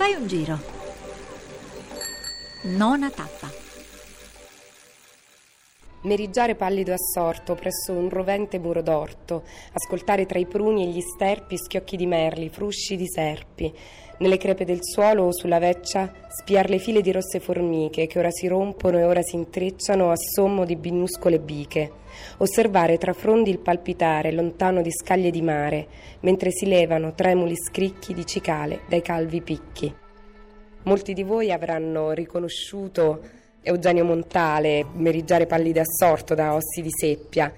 Fai un giro. Nona tappa. Merigiare pallido assorto presso un rovente muro d'orto, ascoltare tra i pruni e gli sterpi schiocchi di merli, frusci di serpi, nelle crepe del suolo o sulla veccia spiar le file di rosse formiche che ora si rompono e ora si intrecciano a sommo di minuscole biche, osservare tra frondi il palpitare lontano di scaglie di mare, mentre si levano tremuli scricchi di cicale dai calvi picchi. Molti di voi avranno riconosciuto Eugenio Montale, Merigiare pallide assorto da Ossi di Seppia.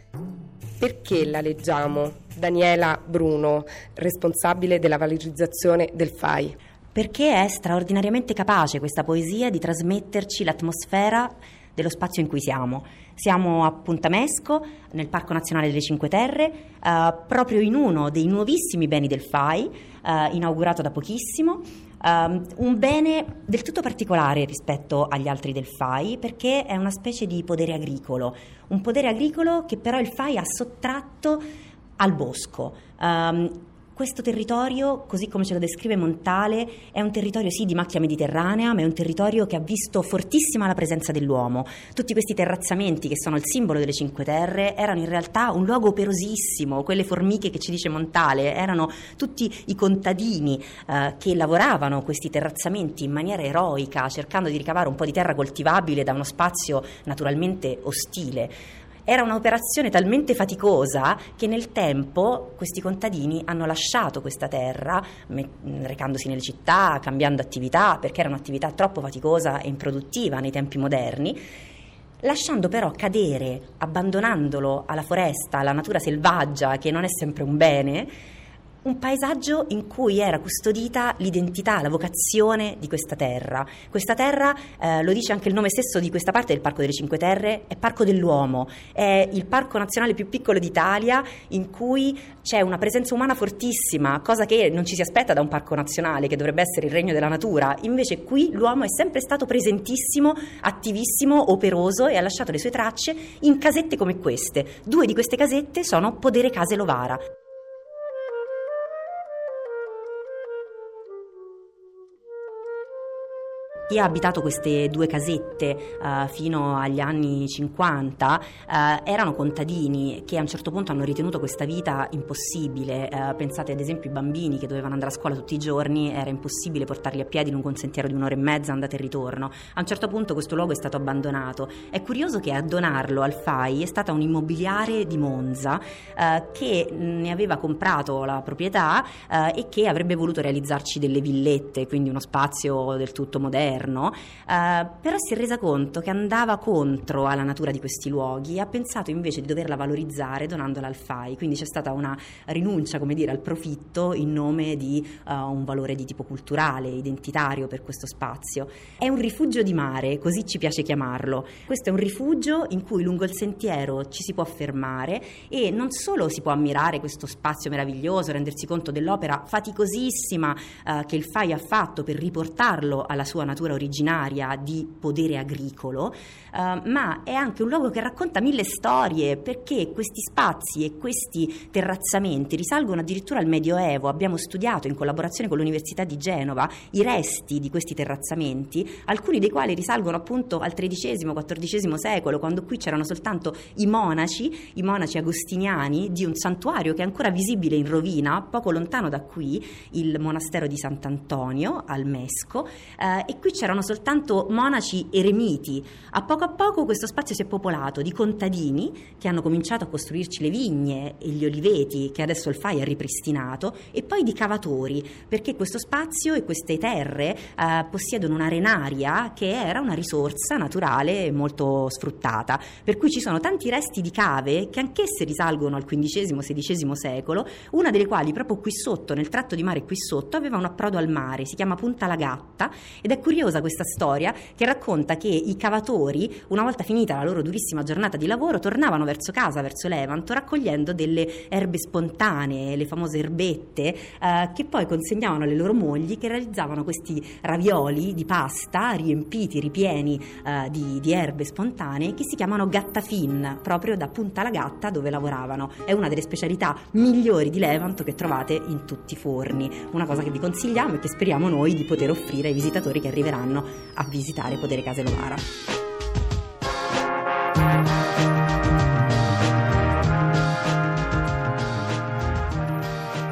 Perché la leggiamo? Daniela Bruno, responsabile della valorizzazione del FAI. Perché è straordinariamente capace questa poesia di trasmetterci l'atmosfera dello spazio in cui siamo. Siamo a Puntamesco, nel Parco Nazionale delle Cinque Terre, eh, proprio in uno dei nuovissimi beni del FAI, eh, inaugurato da pochissimo. Um, un bene del tutto particolare rispetto agli altri del FAI perché è una specie di podere agricolo, un podere agricolo che però il FAI ha sottratto al bosco. Um, questo territorio, così come ce lo descrive Montale, è un territorio sì di macchia mediterranea, ma è un territorio che ha visto fortissima la presenza dell'uomo. Tutti questi terrazzamenti che sono il simbolo delle Cinque Terre erano in realtà un luogo operosissimo, quelle formiche che ci dice Montale, erano tutti i contadini eh, che lavoravano questi terrazzamenti in maniera eroica, cercando di ricavare un po' di terra coltivabile da uno spazio naturalmente ostile. Era un'operazione talmente faticosa che nel tempo questi contadini hanno lasciato questa terra, recandosi nelle città, cambiando attività, perché era un'attività troppo faticosa e improduttiva nei tempi moderni lasciando però cadere, abbandonandolo alla foresta, alla natura selvaggia, che non è sempre un bene, un paesaggio in cui era custodita l'identità, la vocazione di questa terra. Questa terra, eh, lo dice anche il nome stesso di questa parte del Parco delle Cinque Terre, è Parco dell'Uomo, è il parco nazionale più piccolo d'Italia in cui c'è una presenza umana fortissima, cosa che non ci si aspetta da un parco nazionale che dovrebbe essere il regno della natura. Invece qui l'uomo è sempre stato presentissimo, attivissimo, operoso e ha lasciato le sue tracce in casette come queste. Due di queste casette sono Podere Case Lovara. Chi ha abitato queste due casette uh, fino agli anni 50 uh, eh, erano contadini che a un certo punto hanno ritenuto questa vita impossibile. Uh, pensate ad esempio ai bambini che dovevano andare a scuola tutti i giorni, era impossibile portarli a piedi lungo un sentiero di un'ora e mezza andata e ritorno. A un certo punto questo luogo è stato abbandonato. È curioso che a donarlo al FAI è stata un immobiliare di Monza che ne aveva comprato la proprietà e che avrebbe voluto realizzarci delle villette, quindi uno spazio del tutto moderno governo, eh, però si è resa conto che andava contro alla natura di questi luoghi e ha pensato invece di doverla valorizzare donandola al FAI, quindi c'è stata una rinuncia, come dire, al profitto in nome di uh, un valore di tipo culturale, identitario per questo spazio. È un rifugio di mare, così ci piace chiamarlo. Questo è un rifugio in cui lungo il sentiero ci si può fermare e non solo si può ammirare questo spazio meraviglioso, rendersi conto dell'opera faticosissima uh, che il FAI ha fatto per riportarlo alla sua natura natura originaria di podere agricolo, eh, ma è anche un luogo che racconta mille storie perché questi spazi e questi terrazzamenti risalgono addirittura al Medioevo. Abbiamo studiato in collaborazione con l'Università di Genova i resti di questi terrazzamenti, alcuni dei quali risalgono appunto al XIII-XIV secolo, quando qui c'erano soltanto i monaci, i monaci agostiniani di un santuario che è ancora visibile in rovina, poco lontano da qui, il monastero di Sant'Antonio al Mesco, eh, e qui c'erano soltanto monaci eremiti. A poco a poco questo spazio si è popolato di contadini che hanno cominciato a costruirci le vigne e gli oliveti che adesso il FAI ha ripristinato e poi di cavatori perché questo spazio e queste terre eh, possiedono un'arenaria che era una risorsa naturale molto sfruttata per cui ci sono tanti resti di cave che anch'esse risalgono al XV-XVI secolo una delle quali proprio qui sotto nel tratto di mare qui sotto aveva un approdo al mare si chiama Punta Lagatta ed è curioso meravigliosa questa storia che racconta che i cavatori, una volta finita la loro durissima giornata di lavoro, tornavano verso casa, verso Levanto, raccogliendo delle erbe spontanee, le famose erbette, eh, che poi consegnavano alle loro mogli che realizzavano questi ravioli di pasta riempiti, ripieni eh, di, di erbe spontanee che si chiamano gattafin, proprio da Punta la Gatta dove lavoravano. È una delle specialità migliori di Levanto che trovate in tutti i forni. Una cosa che vi consigliamo e che speriamo noi di poter offrire ai visitatori che arriveranno a visitare Podere Case Lovara.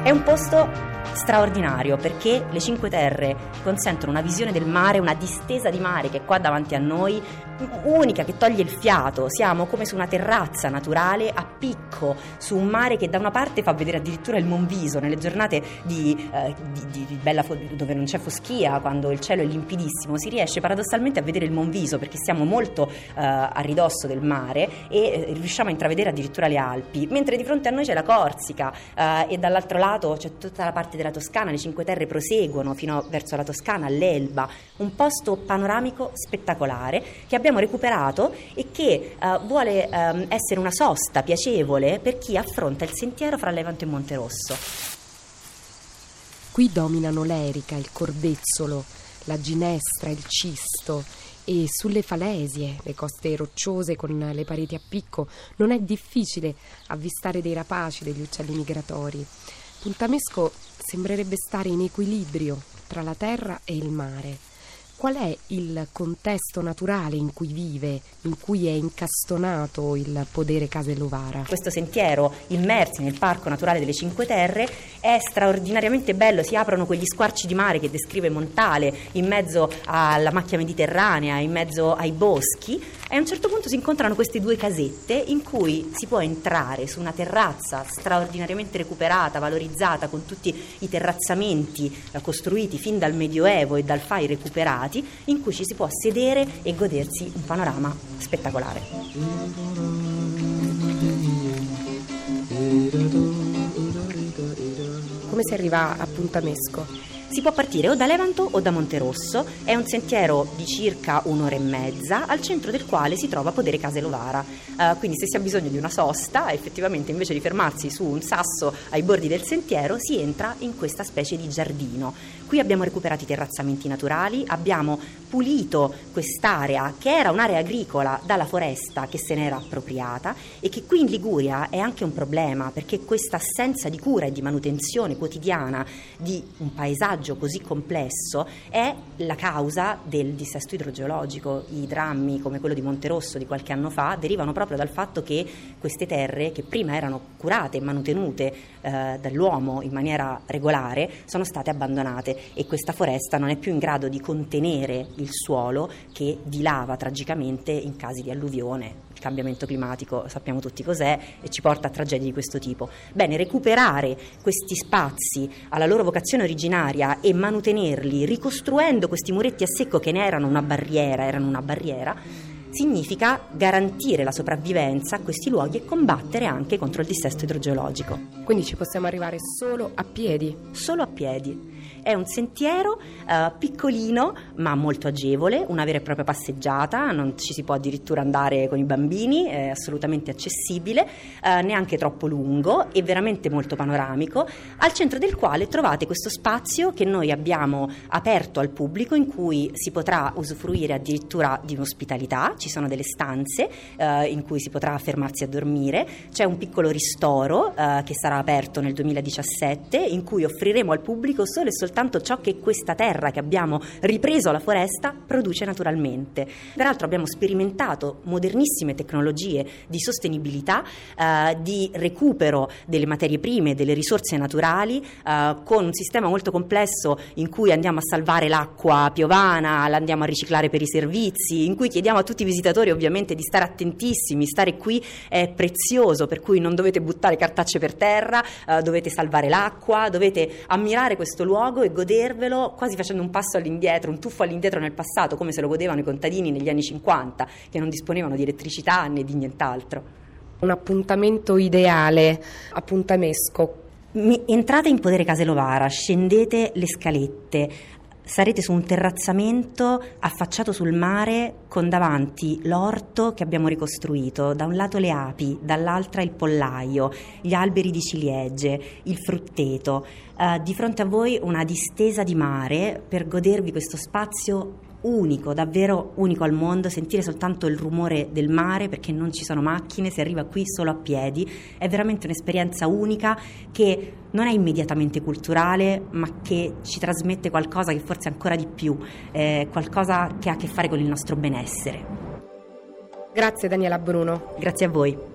È un posto straordinario perché le Cinque Terre consentono una visione del mare, una distesa di mare che è qua davanti a noi, unica che toglie il fiato. Siamo come su una terrazza naturale a picco, su un mare che da una parte fa vedere addirittura il Monviso nelle giornate di, eh, di, di, bella, dove non c'è foschia, quando il cielo è limpidissimo, si riesce paradossalmente a vedere il Monviso perché siamo molto eh, a ridosso del mare e eh, riusciamo a intravedere addirittura le Alpi, mentre di fronte a noi c'è la Corsica eh, e dall'altro lato c'è tutta la parte della Toscana, le Cinque Terre proseguono fino verso la Toscana, all'Elba, un posto panoramico spettacolare che abbiamo recuperato e che uh, vuole um, essere una sosta piacevole per chi affronta il sentiero fra Levanto e Monterosso. Qui dominano l'erica, il corbezzolo, la ginestra, il cisto e sulle falesie, le coste rocciose con le pareti a picco, non è difficile avvistare dei rapaci, degli uccelli migratori. Puntamesco sembrerebbe stare in equilibrio tra la terra e il mare. Qual è il contesto naturale in cui vive, in cui è incastonato il podere Casellovara? Questo sentiero immersi nel Parco Naturale delle Cinque Terre è straordinariamente bello, si aprono quegli squarci di mare che descrive Montale in mezzo alla macchia mediterranea, in mezzo ai boschi e a un certo punto si incontrano queste due casette in cui si può entrare su una terrazza straordinariamente recuperata, valorizzata con tutti i terrazzamenti eh, costruiti fin dal Medioevo e dal FAI recuperati in cui ci si può sedere e godersi un panorama spettacolare. Come si arriva a Puntamesco? Si può partire o da Levanto o da Monterosso, è un sentiero di circa un'ora e mezza, al centro del quale si trova Podere Caselovara. Uh, quindi se si ha bisogno di una sosta, effettivamente invece di fermarsi su un sasso ai bordi del sentiero, si entra in questa specie di giardino. Qui abbiamo recuperato i terrazzamenti naturali, abbiamo pulito quest'area che era un'area agricola dalla foresta che se n'era appropriata e che qui in Liguria è anche un problema perché questa assenza di cura e di manutenzione quotidiana di un paesaggio così complesso è la causa del dissesto idrogeologico. I drammi come quello di Monterosso di qualche anno fa derivano proprio dal fatto che queste terre che prima erano curate e mantenute eh, dall'uomo in maniera regolare sono state abbandonate e questa foresta non è più in grado di contenere il suolo che dilava tragicamente in casi di alluvione. Il cambiamento climatico sappiamo tutti cos'è e ci porta a tragedie di questo tipo. Bene, recuperare questi spazi alla loro vocazione originaria e manutenerli ricostruendo questi muretti a secco che ne erano una barriera, erano una barriera significa garantire la sopravvivenza a questi luoghi e combattere anche contro il dissesto idrogeologico. Quindi ci possiamo arrivare solo a piedi? Solo a piedi. È un sentiero uh, piccolino ma molto agevole, una vera e propria passeggiata, non ci si può addirittura andare con i bambini, è assolutamente accessibile, uh, neanche troppo lungo e veramente molto panoramico, al centro del quale trovate questo spazio che noi abbiamo aperto al pubblico in cui si potrà usufruire addirittura di un'ospitalità, ci sono delle stanze uh, in cui si potrà fermarsi a dormire, c'è un piccolo ristoro che sarà aperto nel 2017 in cui offriremo al pubblico solo e soltanto ciò che questa terra che abbiamo ripreso alla foresta produce naturalmente. Peraltro abbiamo sperimentato modernissime tecnologie di sostenibilità, eh, di recupero delle materie prime, delle risorse naturali, eh, con un sistema molto complesso in cui andiamo a salvare l'acqua piovana, la andiamo a riciclare per i servizi, in cui chiediamo a tutti i visitatori ovviamente di stare attentissimi, stare qui è prezioso, per cui non dovete buttare cartacce per terra, eh, dovete salvare l'acqua, dovete ammirare questo luogo e godervelo quasi facendo un passo all'indietro, un tuffo all'indietro nel passato, come se lo godevano i contadini negli anni 50, che non disponevano di elettricità né di nient'altro. Un appuntamento ideale, appuntamesco. Entrate in Podere Caselovara, scendete le scalette, sarete su un terrazzamento affacciato sul mare con davanti l'orto che abbiamo ricostruito, da un lato le api, dall'altra il pollaio, gli alberi di ciliegie, il frutteto. Uh, di fronte a voi una distesa di mare per godervi questo spazio unico, davvero unico al mondo, sentire soltanto il rumore del mare perché non ci sono macchine, si arriva qui solo a piedi, è veramente un'esperienza unica che non è immediatamente culturale ma che ci trasmette qualcosa che forse ancora di più, eh, qualcosa che ha a che fare con il nostro benessere. Grazie Daniela Bruno. Grazie a voi.